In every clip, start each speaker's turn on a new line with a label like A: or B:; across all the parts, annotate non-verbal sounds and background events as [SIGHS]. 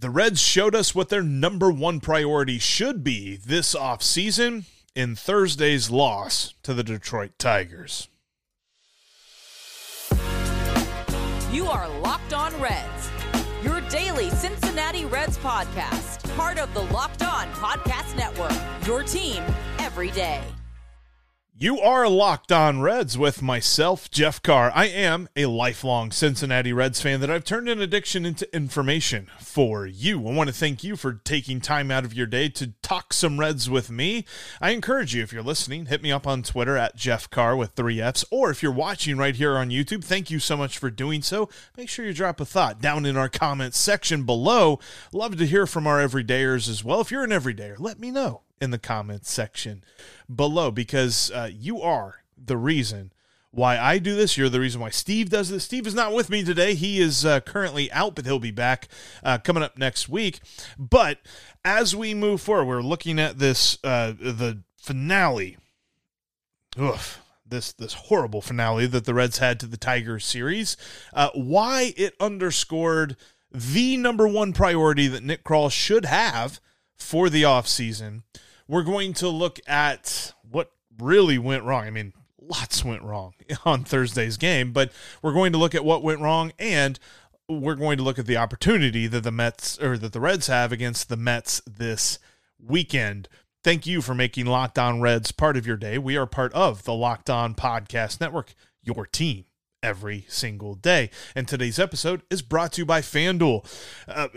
A: The Reds showed us what their number one priority should be this offseason in Thursday's loss to the Detroit Tigers.
B: You are Locked On Reds, your daily Cincinnati Reds podcast, part of the Locked On Podcast Network, your team every day.
A: You are locked on Reds with myself, Jeff Carr. I am a lifelong Cincinnati Reds fan that I've turned an addiction into information for you. I want to thank you for taking time out of your day to talk some Reds with me. I encourage you, if you're listening, hit me up on Twitter at Jeff Carr with three F's, or if you're watching right here on YouTube, thank you so much for doing so. Make sure you drop a thought down in our comments section below. Love to hear from our everydayers as well. If you're an everydayer, let me know in the comments section below because uh, you are the reason why I do this. You're the reason why Steve does this. Steve is not with me today. He is uh, currently out, but he'll be back uh, coming up next week. But as we move forward, we're looking at this uh, the finale. Oof. This, this horrible finale that the Reds had to the Tigers series, uh, why it underscored the number one priority that Nick Krall should have for the offseason we're going to look at what really went wrong. I mean, lots went wrong [LAUGHS] on Thursday's game, but we're going to look at what went wrong and we're going to look at the opportunity that the Mets or that the Reds have against the Mets this weekend. Thank you for making Locked On Reds part of your day. We are part of the Locked On Podcast Network, your team every single day. And today's episode is brought to you by FanDuel. Uh,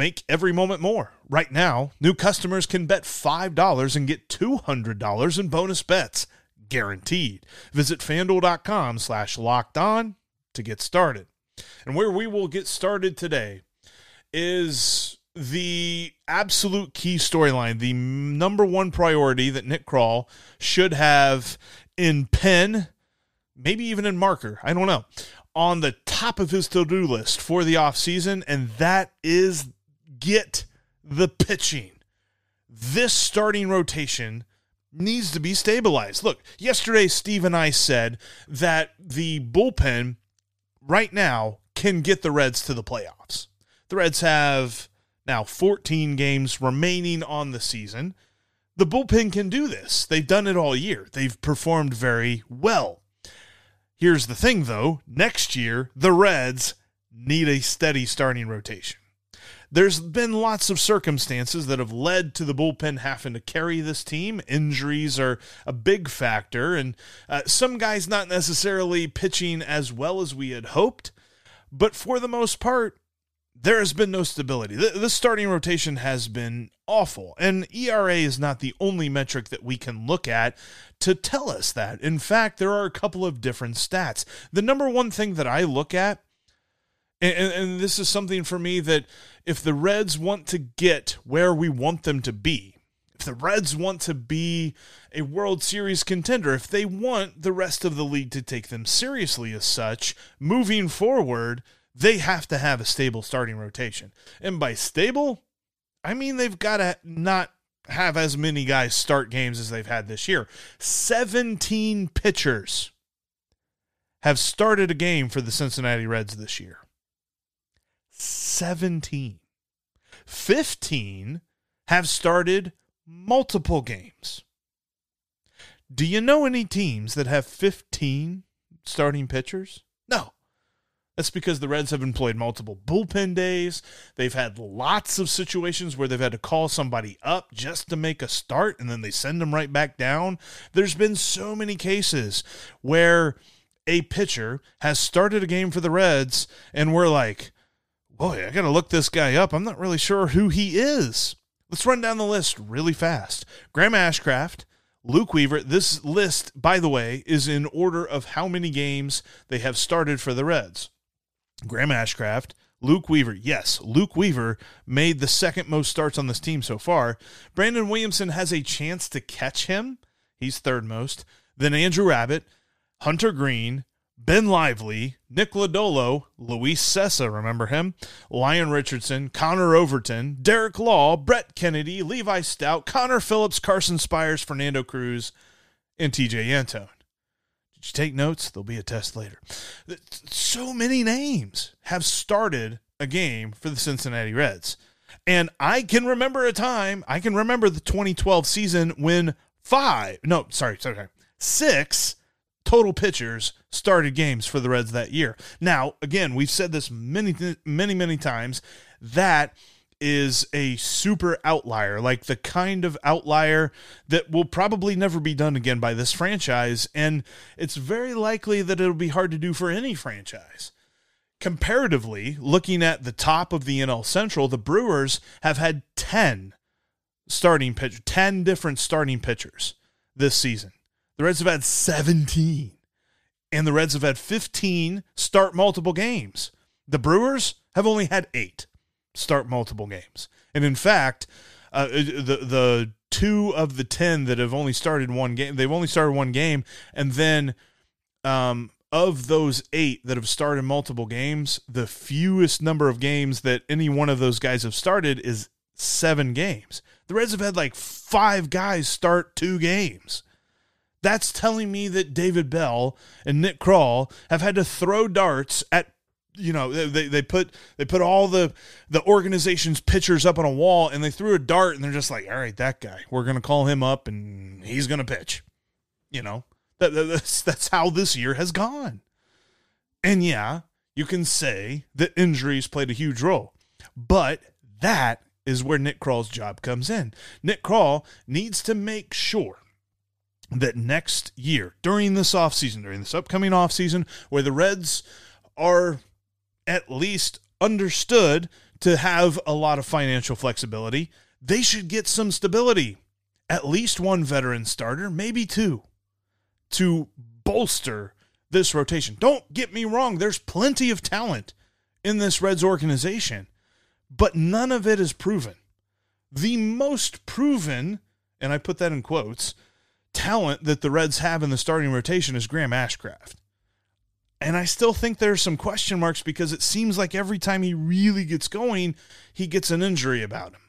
A: make every moment more. Right now, new customers can bet $5 and get $200 in bonus bets, guaranteed. Visit fanduel.com slash locked on to get started. And where we will get started today is the absolute key storyline, the number one priority that Nick Krall should have in pen, maybe even in marker, I don't know, on the top of his to do list for the offseason, and that is get the pitching. This starting rotation needs to be stabilized. Look, yesterday Steve and I said that the bullpen right now can get the Reds to the playoffs. The Reds have now 14 games remaining on the season. The bullpen can do this. They've done it all year. They've performed very well. Here's the thing though, next year the Reds need a steady starting rotation. There's been lots of circumstances that have led to the bullpen having to carry this team. Injuries are a big factor, and uh, some guys not necessarily pitching as well as we had hoped. But for the most part, there has been no stability. The, the, starting rotation has been awful. And ERA is not the only metric that we can look at to tell us that. In fact, there are a couple of different stats. The number one thing that I look at and, and, this is something for me that if the Reds want to get where we want them to be, if the Reds want to be a World Series contender, if they want the rest of the league to take them seriously as such, moving forward, they have to have a stable starting rotation. And by stable, I mean they've got to not have as many guys start games as they've had this year. 17 pitchers have started a game for the Cincinnati Reds this year. 17. 15 have started multiple games. Do you know any teams that have 15 starting pitchers? No. That's because the Reds have employed multiple bullpen days. They've had lots of situations where they've had to call somebody up just to make a start and then they send them right back down. There's been so many cases where a pitcher has started a game for the Reds and we're like, boy, I got to look this guy up. I'm not really sure who he is. Let's run down the list really fast. Graham Ashcraft, Luke Weaver. This list, by the way, is in order of how many games they have started for the Reds. Graham Ashcraft, Luke Weaver. Yes, Luke Weaver made the second most starts on this team so far. Brandon Williamson has a chance to catch him. He's third most. Then Andrew Abbott, Hunter Greene, Ben Lively, Nick Lodolo, Luis Cessa, remember him? Lyon Richardson, Connor Overton, Derek Law, Brett Kennedy, Levi Stout, Connor Phillips, Carson Spiers, Fernando Cruz, and Tejay Antone. Did you take notes? There'll be a test later. So many names have started a game for the Cincinnati Reds. And I can remember a time, I can remember the 2012 season when five, no, sorry, sorry six total pitchers started games for the Reds that year. Now, again, we've said this many, many, many times. That is a super outlier, like the kind of outlier that will probably never be done again by this franchise. And it's very likely that it'll be hard to do for any franchise. Comparatively, looking at the top of the NL Central, the Brewers have had 10 starting pitch, 10 different starting pitchers this season. The Reds have had 17. And the Reds have had 15 start multiple games. The Brewers have only had 8 start multiple games. And in fact, uh, the the two of the 10 that have only started one game, they've only started one game and then um of those eight that have started multiple games, the fewest number of games that any one of those guys have started is seven games. The Reds have had like five guys start two games. That's telling me that David Bell and Nick Krall have had to throw darts at you know they, they put they put all the the organization's pitchers up on a wall and they threw a dart and they're just like all right that guy. We're gonna call him up and he's gonna pitch. You know? That, that's that's how this year has gone. And yeah you can say that injuries played a huge role but that is where Nick Krall's job comes in. Nick Krall needs to make sure that next year during this offseason during this upcoming offseason where the Reds are at least understood to have a lot of financial flexibility, they should get some stability. At least one veteran starter, maybe two, to bolster this rotation. Don't get me wrong, there's plenty of talent in this Reds organization, but none of it is proven. The most proven, and I put that in quotes, talent that the Reds have in the starting rotation is Graham Ashcraft. And I still think there's some question marks because it seems like every time he really gets going, he gets an injury about him.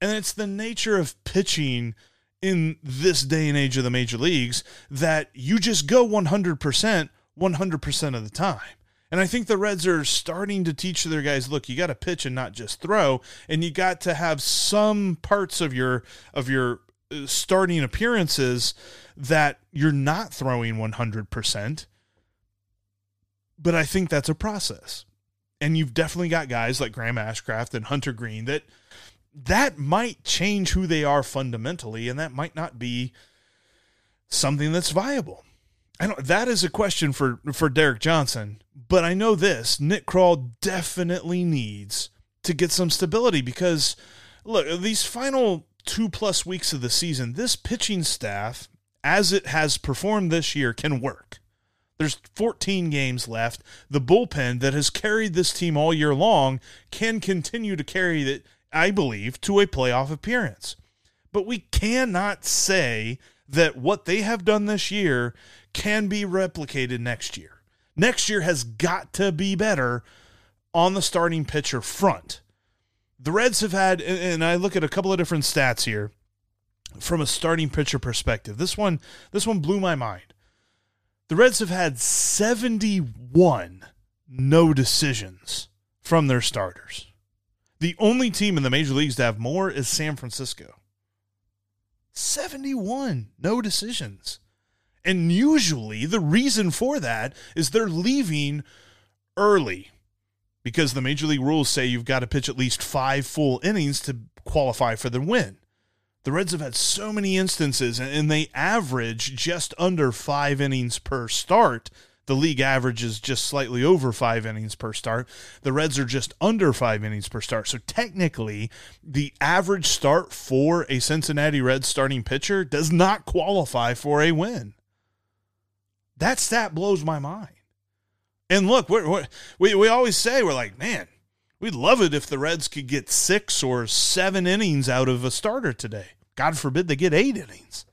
A: And it's the nature of pitching in this day and age of the major leagues that you just go 100% 100% of the time. And I think the Reds are starting to teach their guys, look, you got to pitch and not just throw, and you got to have some parts of your of your starting appearances that you're not throwing 100% but I think that's a process. And you've definitely got guys like Graham Ashcraft and Hunter Greene that that might change who they are fundamentally, and that might not be something that's viable. I don't that is a question for for Derek Johnson, but I know this, Nick Krall definitely needs to get some stability because look, these final 2 plus weeks of the season, this pitching staff as it has performed this year can work. There's 14 games left. The bullpen that has carried this team all year long can continue to carry it, I believe, to a playoff appearance. But we cannot say that what they have done this year can be replicated next year. Next year has got to be better on the starting pitcher front. The Reds have had, and I look at a couple of different stats here from a starting pitcher perspective. This one, this one blew my mind. The Reds have had 71 no decisions from their starters. The only team in the major leagues to have more is San Francisco. 71 no decisions. And usually the reason for that is they're leaving early because the major league rules say you've got to pitch at least five full innings to qualify for the win. The Reds have had so many instances, and they average just under five innings per start. The league average is just slightly over five innings per start. The Reds are just under five innings per start. So technically, the average start for a Cincinnati Reds starting pitcher does not qualify for a win. That stat blows my mind. And look, we're, we're, we we always say we're like, man, we'd love it if the Reds could get six or seven innings out of a starter today. God forbid they get eight innings.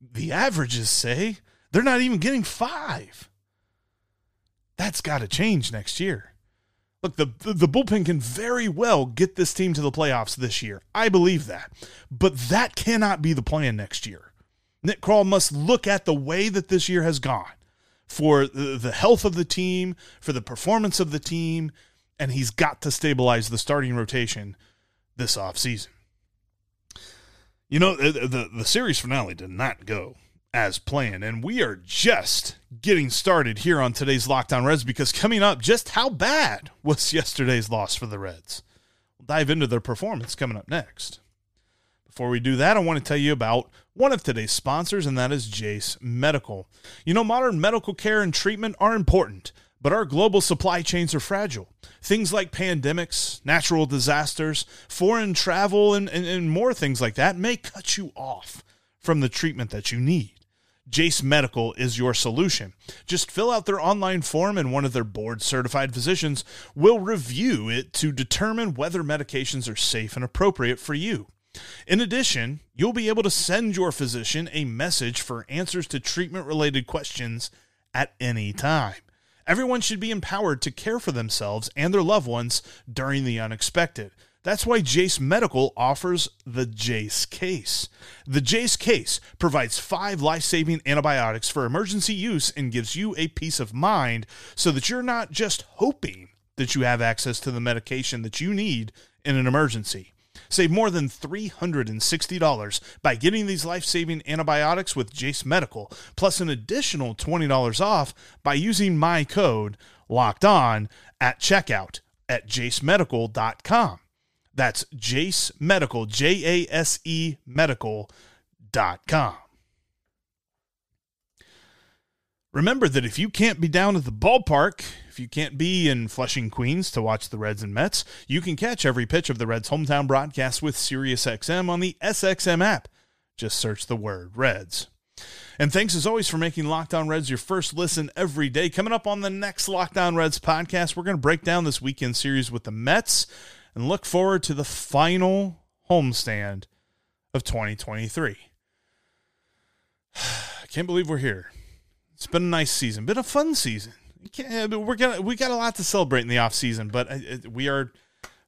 A: The averages say they're not even getting five. That's got to change next year. Look, the, the bullpen can very well get this team to the playoffs this year. I believe that. But that cannot be the plan next year. Nick Krall must look at the way that this year has gone for the health of the team, for the performance of the team, and he's got to stabilize the starting rotation this offseason. You know, the, the, the series finale did not go as planned, and we are just getting started here on today's Locked On Reds because coming up, just how bad was yesterday's loss for the Reds? We'll dive into their performance coming up next. Before we do that, I want to tell you about one of today's sponsors, and that is Jase Medical. You know, modern medical care and treatment are important but our global supply chains are fragile. Things like pandemics, natural disasters, foreign travel, and, and, and, more things like that may cut you off from the treatment that you need. Jase Medical is your solution. Just fill out their online form, and one of their board certified physicians will review it to determine whether medications are safe and appropriate for you. In addition, you'll be able to send your physician a message for answers to treatment related questions at any time. Everyone should be empowered to care for themselves and their loved ones during the unexpected. That's why Jase Medical offers the Jase Case. The Jase Case provides five life saving antibiotics for emergency use and gives you a peace of mind so that you're not just hoping that you have access to the medication that you need in an emergency. Save more than $360 by getting these life saving antibiotics with Jase Medical, plus an additional $20 off by using my code locked on at checkout at jasemedical.com. That's Jase Medical, J A S E medical.com. Remember that if you can't be down at the ballpark, if you can't be in Flushing, Queens to watch the Reds and Mets, you can catch every pitch of the Reds' hometown broadcast with SiriusXM on the SXM app. Just search the word Reds. And thanks as always for making Locked On Reds your first listen every day. Coming up on the next Locked On Reds podcast, we're going to break down this weekend series with the Mets and look forward to the final homestand of 2023. [SIGHS] I can't believe we're here. It's been a nice season, been a fun season we're gonna we got a lot to celebrate in the off season, but uh, we are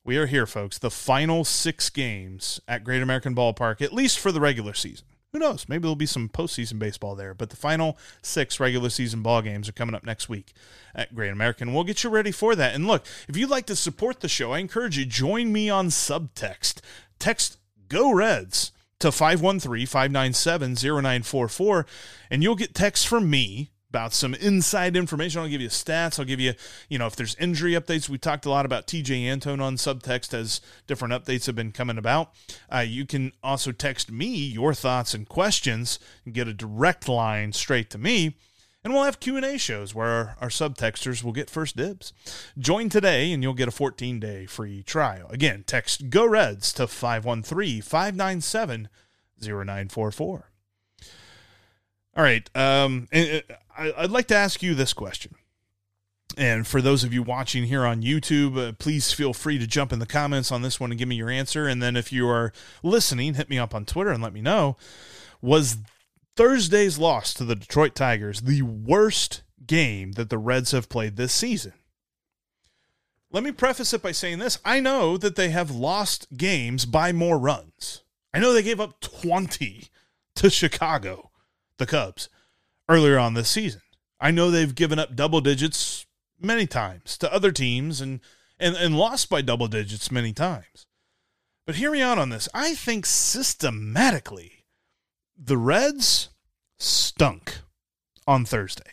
A: we are here, folks. The final six games at Great American Ballpark, at least for the regular season. Who knows? Maybe there'll be some postseason baseball there. But the final six regular season ball games are coming up next week at Great American. We'll get you ready for that. And look, if you'd like to support the show, I encourage you join me on subtext. Text Go Reds to 513-597-0944 and you'll get text from me about some inside information. I'll give you stats. I'll give you, you know, if there's injury updates. We talked a lot about Tejay Antone on subtext as different updates have been coming about. Uh, you can also text me your thoughts and questions and get a direct line straight to me. And we'll have Q&A shows where our, our subtexters will get first dibs. Join today and you'll get a 14-day free trial. Again, text GO REDS to 513 597 0944. All right. Um, I'd like to ask you this question. And for those of you watching here on YouTube, uh, please feel free to jump in the comments on this one and give me your answer. And then if you are listening, hit me up on Twitter and let me know. Was Thursday's loss to the Detroit Tigers the worst game that the Reds have played this season? Let me preface it by saying this I know that they have lost games by more runs. I know they gave up 20 to Chicago the Cubs earlier on this season. I know they've given up double digits many times to other teams and, and, and lost by double digits many times. But hear me out on this. I think systematically the Reds stunk on Thursday.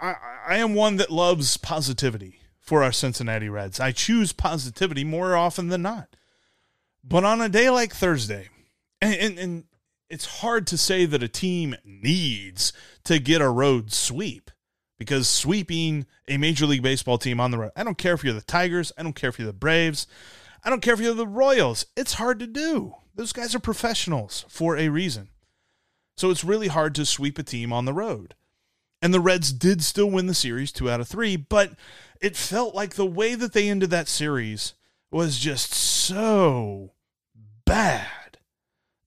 A: I, I am one that loves positivity for our Cincinnati Reds. I choose positivity more often than not. But on a day like Thursday, and, and, and it's hard to say that a team needs to get a road sweep because sweeping a Major League Baseball team on the road, I don't care if you're the Tigers, I don't care if you're the Braves, I don't care if you're the Royals, it's hard to do. Those guys are professionals for a reason. So it's really hard to sweep a team on the road. And the Reds did still win the series two out of three, but it felt like the way that they ended that series was just so bad.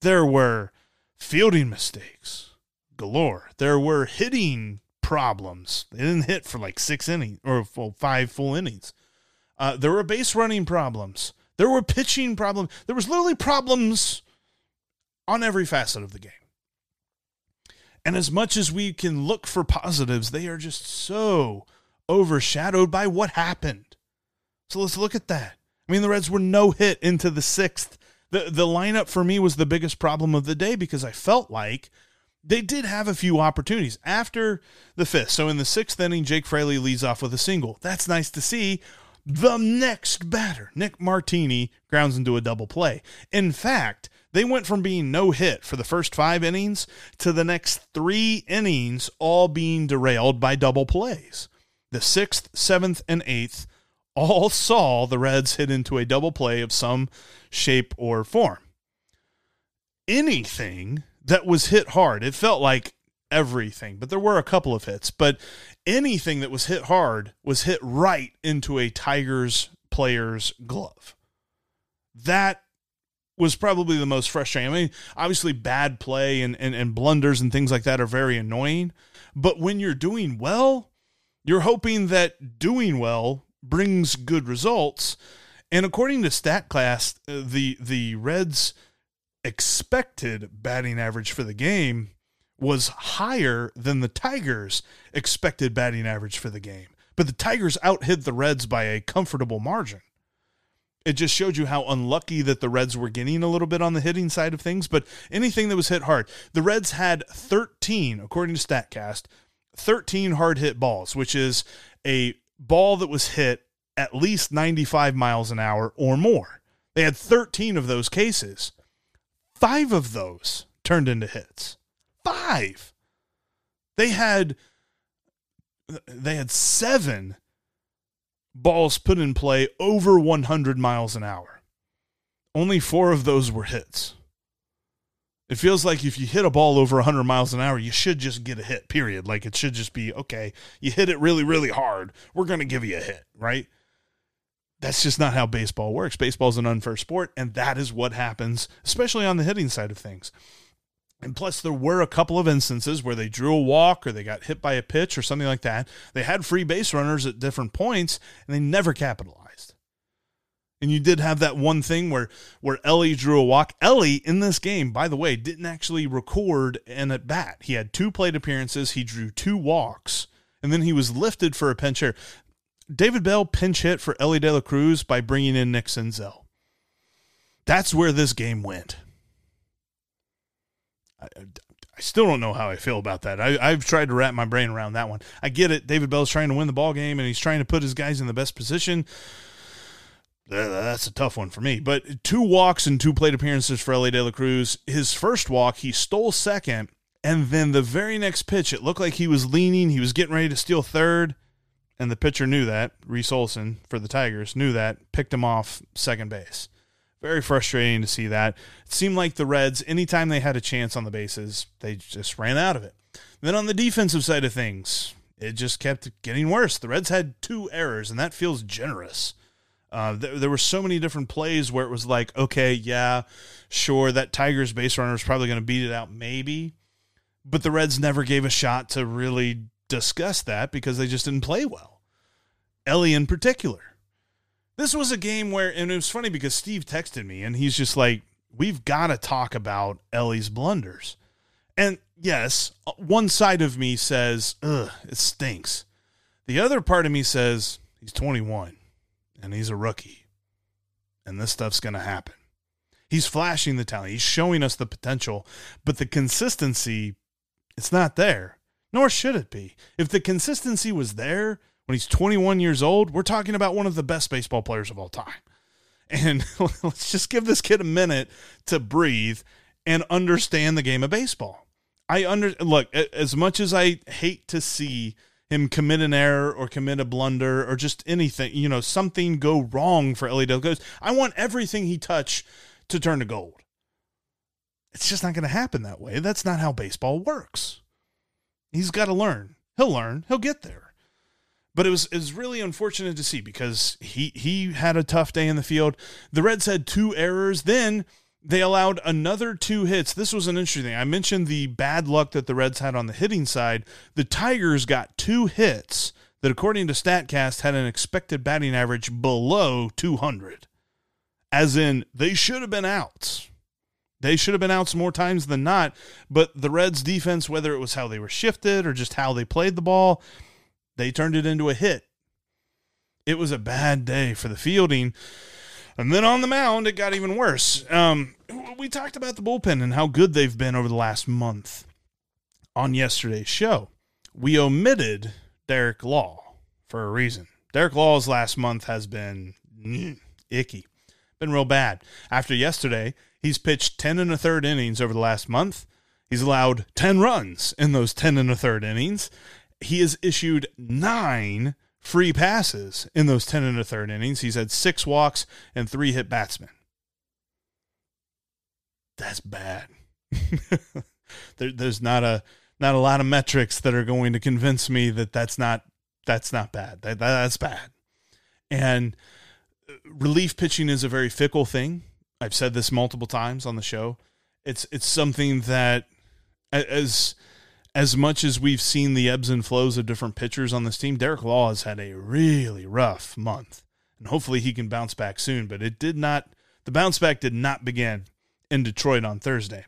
A: There were fielding mistakes galore. There were hitting problems. They didn't hit for like six innings or five full innings. Uh, there were base running problems. There were pitching problems. There was literally problems on every facet of the game. And as much as we can look for positives, they are just so overshadowed by what happened. So let's look at that. I mean, the Reds were no hit into the sixth. The, the lineup for me was the biggest problem of the day because I felt like they did have a few opportunities after the fifth. So in the sixth inning, Jake Fraley leads off with a single. That's nice to see. The next batter, Nick Martini, grounds into a double play. In fact, they went from being no hit for the first five innings to the next three innings all being derailed by double plays. The sixth, seventh, and eighth all saw the Reds hit into a double play of some shape or form. Anything that was hit hard, it felt like everything, but there were a couple of hits, but anything that was hit hard was hit right into a Tigers player's glove. That was probably the most frustrating. I mean, obviously, bad play and, and, and blunders and things like that are very annoying. But when you're doing well, you're hoping that doing well brings good results. And according to StatCast, uh, the the Reds' expected batting average for the game was higher than the Tigers' expected batting average for the game. But the Tigers outhit the Reds by a comfortable margin. It just showed you how unlucky that the Reds were getting a little bit on the hitting side of things, but anything that was hit hard. The Reds had 13, according to StatCast, 13 hard hit balls, which is a ball that was hit at least 95 miles an hour or more. They had 13 of those cases. Five of those turned into hits. Five. They had they had seven balls put in play over 100 miles an hour. Only four of those were hits. It feels like if you hit a ball over 100 miles an hour, you should just get a hit, period. Like it should just be, okay, you hit it really, really hard. We're going to give you a hit, right? That's just not how baseball works. Baseball is an unfair sport, and that is what happens, especially on the hitting side of things. And plus, there were a couple of instances where they drew a walk or they got hit by a pitch or something like that. They had free base runners at different points, and they never capitalized. And you did have that one thing where where Elly drew a walk. Elly in this game, by the way, didn't actually record an at bat. He had two plate appearances. He drew two walks, and then he was lifted for a pinch hit. David Bell pinch hit for Elly De La Cruz by bringing in Nick Senzel. That's where this game went. I, I still don't know how I feel about that. I, I've tried to wrap my brain around that one. I get it. David Bell's trying to win the ball game, and he's trying to put his guys in the best position. That's a tough one for me. But two walks and two plate appearances for Elly De La Cruz. His first walk, he stole second, and then the very next pitch, it looked like he was leaning. He was getting ready to steal third, and the pitcher knew that. Reese Olson for the Tigers knew that, picked him off second base. Very frustrating to see that. It seemed like the Reds, anytime they had a chance on the bases, they just ran out of it. Then on the defensive side of things, it just kept getting worse. The Reds had two errors, and that feels generous. Uh, th- there were so many different plays where it was like, okay, yeah, sure, that Tigers base runner is probably going to beat it out, maybe. But the Reds never gave a shot to really discuss that because they just didn't play well. Elly in particular. This was a game where, and it was funny because Steve texted me and he's just like, we've got to talk about Elly's blunders. And yes, one side of me says, ugh, it stinks. The other part of me says, he's 21 and he's a rookie and this stuff's going to happen. He's flashing the talent, he's showing us the potential, but the consistency, it's not there, nor should it be. If the consistency was there, when he's 21 years old, we're talking about one of the best baseball players of all time. And [LAUGHS] let's just give this kid a minute to breathe and understand the game of baseball. I under look as much as I hate to see him commit an error or commit a blunder or just anything, you know, something go wrong for Elly De La Cruz. I want everything he touch to turn to gold. It's just not going to happen that way. That's not how baseball works. He's got to learn. He'll learn. He'll get there. But it was it was really unfortunate to see because he he had a tough day in the field. The Reds had two errors. Then they allowed another two hits. This was an interesting thing. I mentioned the bad luck that the Reds had on the hitting side. The Tigers got two hits that, according to StatCast, had an expected batting average below 200. As in, they should have been outs. They should have been outs more times than not. But the Reds' defense, whether it was how they were shifted or just how they played the ball, they turned it into a hit It was a bad day for the fielding. And then on the mound, it got even worse. Um, we talked about the bullpen and how good they've been over the last month on yesterday's show. We omitted Derek Law for a reason. Derek Law's last month has been mm, [CLEARS THROAT] icky, been real bad. After yesterday, he's pitched 10 and a third innings over the last month. He's allowed 10 runs in those 10 and a third innings. He has issued nine free passes in those 10 and a third innings. He's had six walks and three hit batsmen. That's bad. [LAUGHS] there, there's not a not a lot of metrics that are going to convince me that that's not that's not bad. That, that's bad. And uh, relief pitching is a very fickle thing. I've said this multiple times on the show. It's it's something that as as much as we've seen the ebbs and flows of different pitchers on this team, Derek Law has had a really rough month. And hopefully he can bounce back soon. But it did not, the bounce back did not begin in Detroit on Thursday.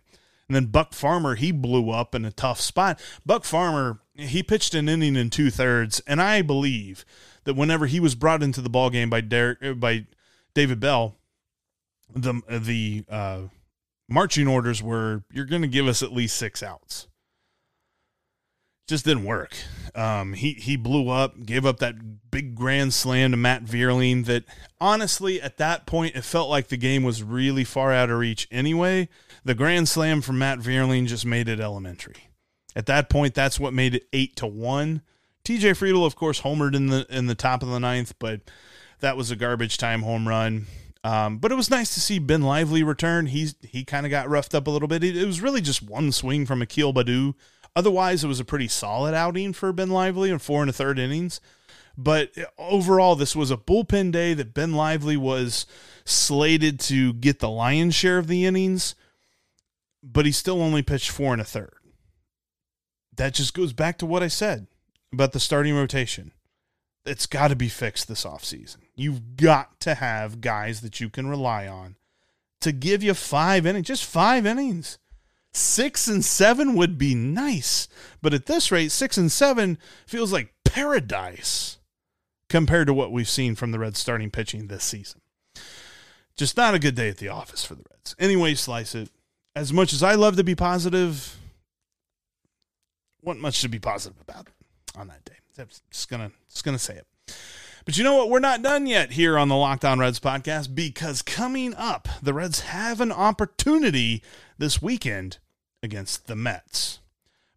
A: And then Buck Farmer, he blew up in a tough spot. Buck Farmer, he pitched an inning in two thirds, and I believe that whenever he was brought into the ball game by Derek, uh, by David Bell, the the uh, marching orders were you're going to give us at least six outs just didn't work. Um, he he blew up, gave up that big grand slam to Matt Vierling. That honestly, at that point, it felt like the game was really far out of reach. Anyway, the grand slam from Matt Vierling just made it elementary. At that point, that's what made it eight to one. T.J. Friedl, of course, homered in the in the top of the ninth, but that was a garbage time home run. Um, but it was nice to see Ben Lively return. He's he kind of got roughed up a little bit. It, it was really just one swing from Akil Baddoo Otherwise, it was a pretty solid outing for Ben Lively in four and a third innings. But overall, this was a bullpen day that Ben Lively was slated to get the lion's share of the innings, but he still only pitched four and a third. That just goes back to what I said about the starting rotation. It's got to be fixed this offseason. You've got to have guys that you can rely on to give you five innings, just five innings. Six and seven would be nice, but at this rate, six and seven feels like paradise compared to what we've seen from the Reds starting pitching this season. Just not a good day at the office for the Reds. Anyway, slice it. As much as I love to be positive, what much to be positive about on that day. Just gonna just gonna say it. But you know what? We're not done yet here on the Locked On Reds podcast because coming up, the Reds have an opportunity this weekend against the Mets.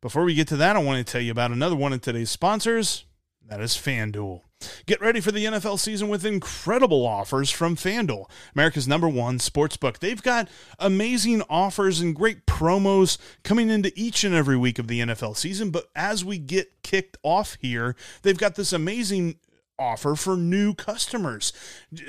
A: Before we get to that, I want to tell you about another one of today's sponsors. That is FanDuel. Get ready for the NFL season with incredible offers from FanDuel, America's number one sports book. They've got amazing offers and great promos coming into each and every week of the NFL season. But as we get kicked off here, they've got this amazing offer for new customers.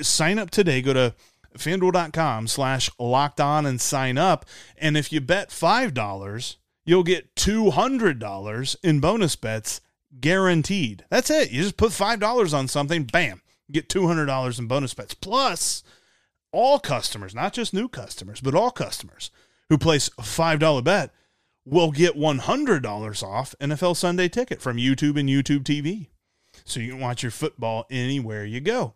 A: Sign up today. Go to fanduel.com slash locked on and sign up. And if you bet $5, you'll get $200 in bonus bets guaranteed. That's it. You just put $5 on something, bam, get $200 in bonus bets. Plus, all customers, not just new customers, but all customers who place a $5 bet will get $100 off NFL Sunday ticket from YouTube and YouTube TV so you can watch your football anywhere you go.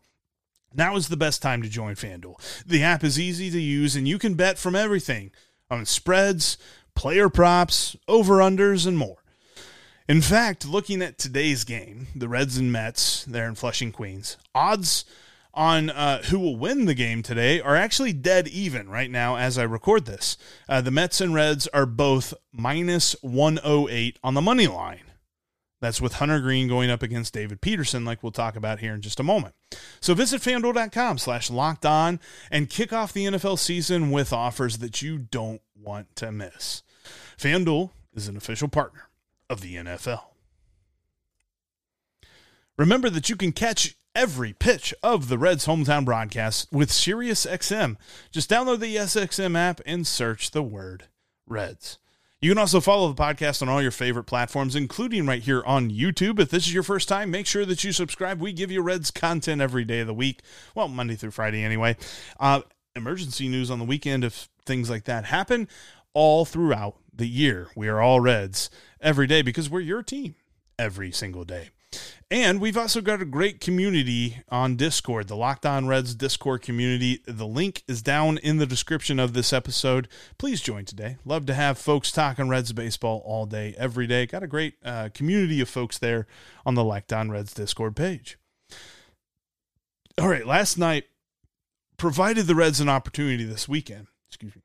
A: Now is the best time to join FanDuel. The app is easy to use and you can bet from everything on spreads, player props, over-unders, and more. In fact, looking at today's game, the Reds and Mets there in Flushing, Queens, odds on uh, who will win the game today are actually dead even right now as I record this. Uh, the Mets and Reds are both minus 108 on the money line. That's with Hunter Greene going up against David Peterson, like we'll talk about here in just a moment. So visit fanduel.com slash locked on and kick off the NFL season with offers that you don't want to miss. FanDuel is an official partner of the NFL. Remember that you can catch every pitch of the Reds hometown broadcast with SiriusXM. Just download the SXM app and search the word Reds. You can also follow the podcast on all your favorite platforms, including right here on YouTube. If this is your first time, make sure that you subscribe. We give you Reds content every day of the week. Well, Monday through Friday, anyway. Uh, emergency news on the weekend if things like that happen all throughout the year. We are all Reds every day because we're your team every single day. And we've also got a great community on Discord, the Locked On Reds Discord community. The link is down in the description of this episode. Please join today. Love to have folks talking Reds baseball all day, every day. Got a great uh, community of folks there on the Locked On Reds Discord page. All right, last night provided the Reds an opportunity this weekend. Excuse me.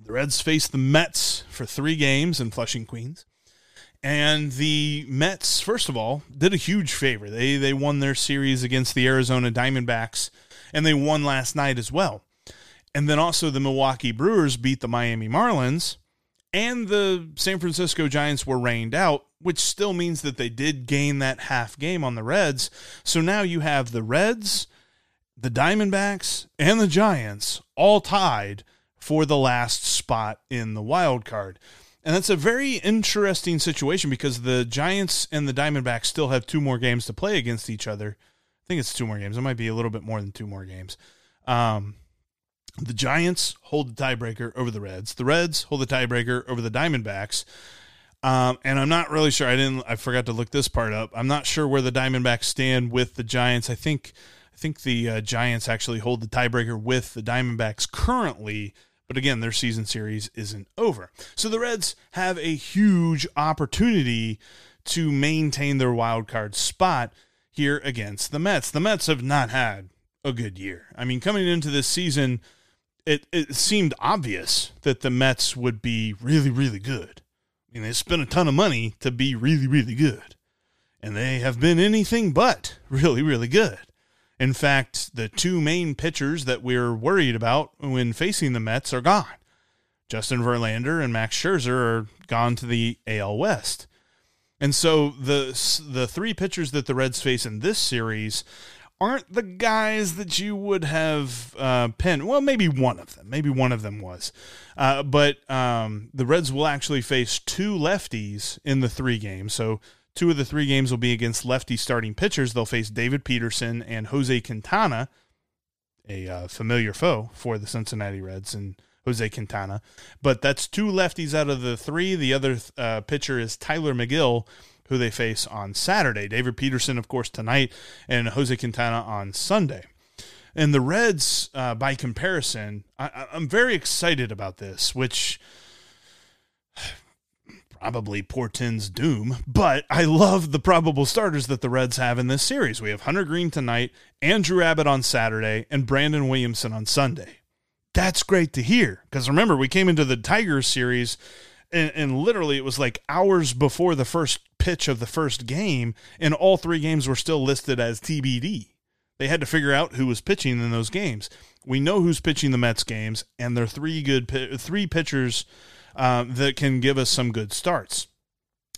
A: The Reds faced the Mets for three games in Flushing, Queens. And the Mets, first of all, did a huge favor. They they won their series against the Arizona Diamondbacks, and they won last night as well. And then also the Milwaukee Brewers beat the Miami Marlins, and the San Francisco Giants were rained out, which still means that they did gain that half game on the Reds. So now you have the Reds, the Diamondbacks, and the Giants all tied for the last spot in the wild card. And that's a very interesting situation because the Giants and the Diamondbacks still have two more games to play against each other. I think it's two more games. It might be a little bit more than two more games. Um, the Giants hold the tiebreaker over the Reds. The Reds hold the tiebreaker over the Diamondbacks. Um, and I'm not really sure. I didn't. I forgot to look this part up. I'm not sure where the Diamondbacks stand with the Giants. I think. I think the uh, Giants actually hold the tiebreaker with the Diamondbacks currently. But again, their season series isn't over. So the Reds have a huge opportunity to maintain their wild card spot here against the Mets. The Mets have not had a good year. I mean, coming into this season, it, it seemed obvious that the Mets would be really, really good. I mean, they spent a ton of money to be really, really good. And they have been anything but really, really good. In fact, the two main pitchers that we're worried about when facing the Mets are gone. Justin Verlander and Max Scherzer are gone to the AL West. And so the the three pitchers that the Reds face in this series aren't the guys that you would have uh, penned. Well, maybe one of them. Maybe one of them was. Uh, but um, the Reds will actually face two lefties in the three games. So Two of the three games will be against lefty starting pitchers. They'll face David Peterson and Jose Quintana, a uh, familiar foe for the Cincinnati Reds and Jose Quintana. But that's two lefties out of the three. The other uh, pitcher is Tyler Megill, who they face on Saturday. David Peterson, of course, tonight, and Jose Quintana on Sunday. And the Reds, uh, by comparison, I, I'm very excited about this, which probably portends doom, but I love the probable starters that the Reds have in this series. We have Hunter Greene tonight, Andrew Abbott on Saturday, and Brandon Williamson on Sunday. That's great to hear because remember, we came into the Tigers series and, and, literally it was like hours before the first pitch of the first game, and all three games were still listed as TBD. They had to figure out who was pitching in those games. We know who's pitching the Mets games, and they're three good three pitchers uh, that can give us some good starts.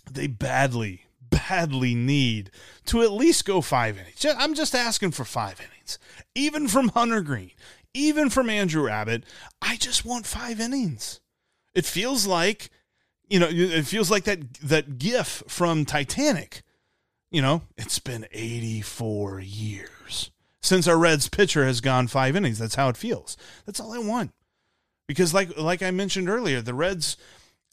A: They badly, badly need to at least go five innings. I'm just asking for five innings. Even from Hunter Greene, even from Andrew Abbott, I just want five innings. It feels like, you know, it feels like that that gif from Titanic. You know, it's been 84 years since our Reds pitcher has gone five innings. That's how it feels. That's all I want because like like I mentioned earlier, the Reds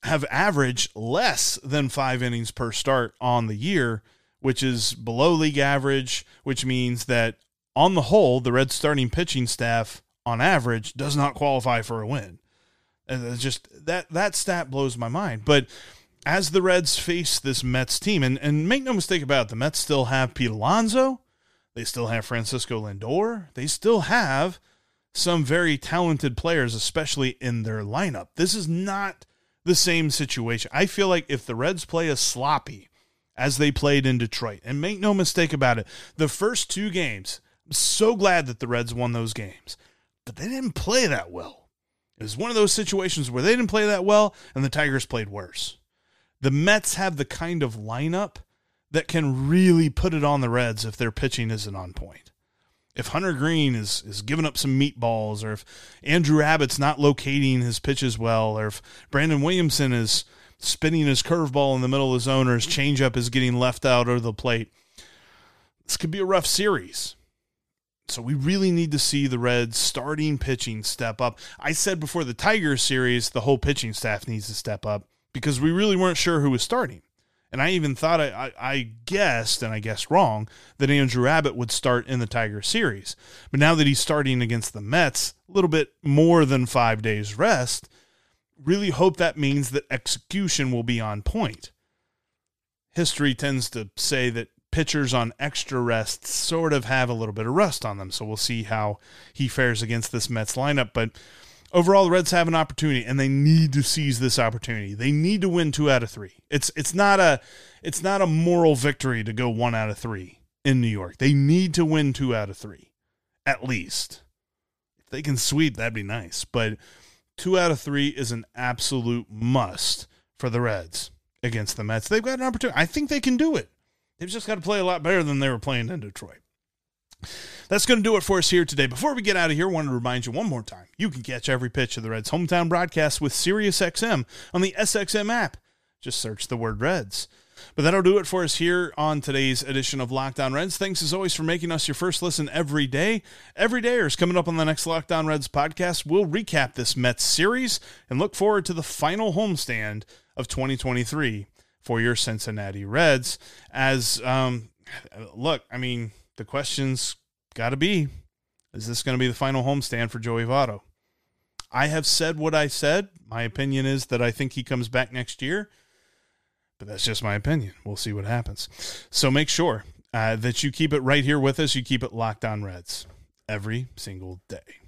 A: have averaged less than 5 innings per start on the year, which is below league average, which means that on the whole, the Reds starting pitching staff on average does not qualify for a win. And just that that stat blows my mind. But as the Reds face this Mets team, and, and make no mistake about it, the Mets still have Pete Alonso, they still have Francisco Lindor, they still have some very talented players, especially in their lineup. This is not the same situation. I feel like if the Reds play as sloppy as they played in Detroit, and make no mistake about it, the first two games, I'm so glad that the Reds won those games, but they didn't play that well. It was one of those situations where they didn't play that well and the Tigers played worse. The Mets have the kind of lineup that can really put it on the Reds if their pitching isn't on point if Hunter Greene is is giving up some meatballs, or if Andrew Abbott's not locating his pitches well, or if Brandon Williamson is spinning his curveball in the middle of the zone, or his changeup is getting left out of the plate, this could be a rough series. So we really need to see the Reds starting pitching step up. I said before the Tigers series, the whole pitching staff needs to step up because we really weren't sure who was starting. And I even thought I, I, I guessed, and I guessed wrong, that Andrew Abbott would start in the Tiger series. But now that he's starting against the Mets, a little bit more than five days rest, really hope that means that execution will be on point. History tends to say that pitchers on extra rest sort of have a little bit of rust on them. So we'll see how he fares against this Mets lineup. But overall, the Reds have an opportunity, and they need to seize this opportunity. They need to win two out of three. It's it's not a it's not a moral victory to go one out of three in New York. They need to win two out of three, at least. If they can sweep, that'd be nice. But two out of three is an absolute must for the Reds against the Mets. They've got an opportunity. I think they can do it. They've just got to play a lot better than they were playing in Detroit. That's going to do it for us here today. Before we get out of here, I want to remind you one more time you can catch every pitch of the Reds' hometown broadcast with SiriusXM on the SXM app. Just search the word Reds. But that'll do it for us here on today's edition of Locked On Reds. Thanks as always for making us your first listen every day. Every day is coming up on the next Locked On Reds podcast. We'll recap this Mets series and look forward to the final homestand of 2023 for your Cincinnati Reds. As um, look, I mean, the questions got to be: Is this going to be the final homestand for Joey Votto? I have said what I said. My opinion is that I think he comes back next year, but that's just my opinion. We'll see what happens. So make sure uh, that you keep it right here with us. You keep it locked on Reds every single day.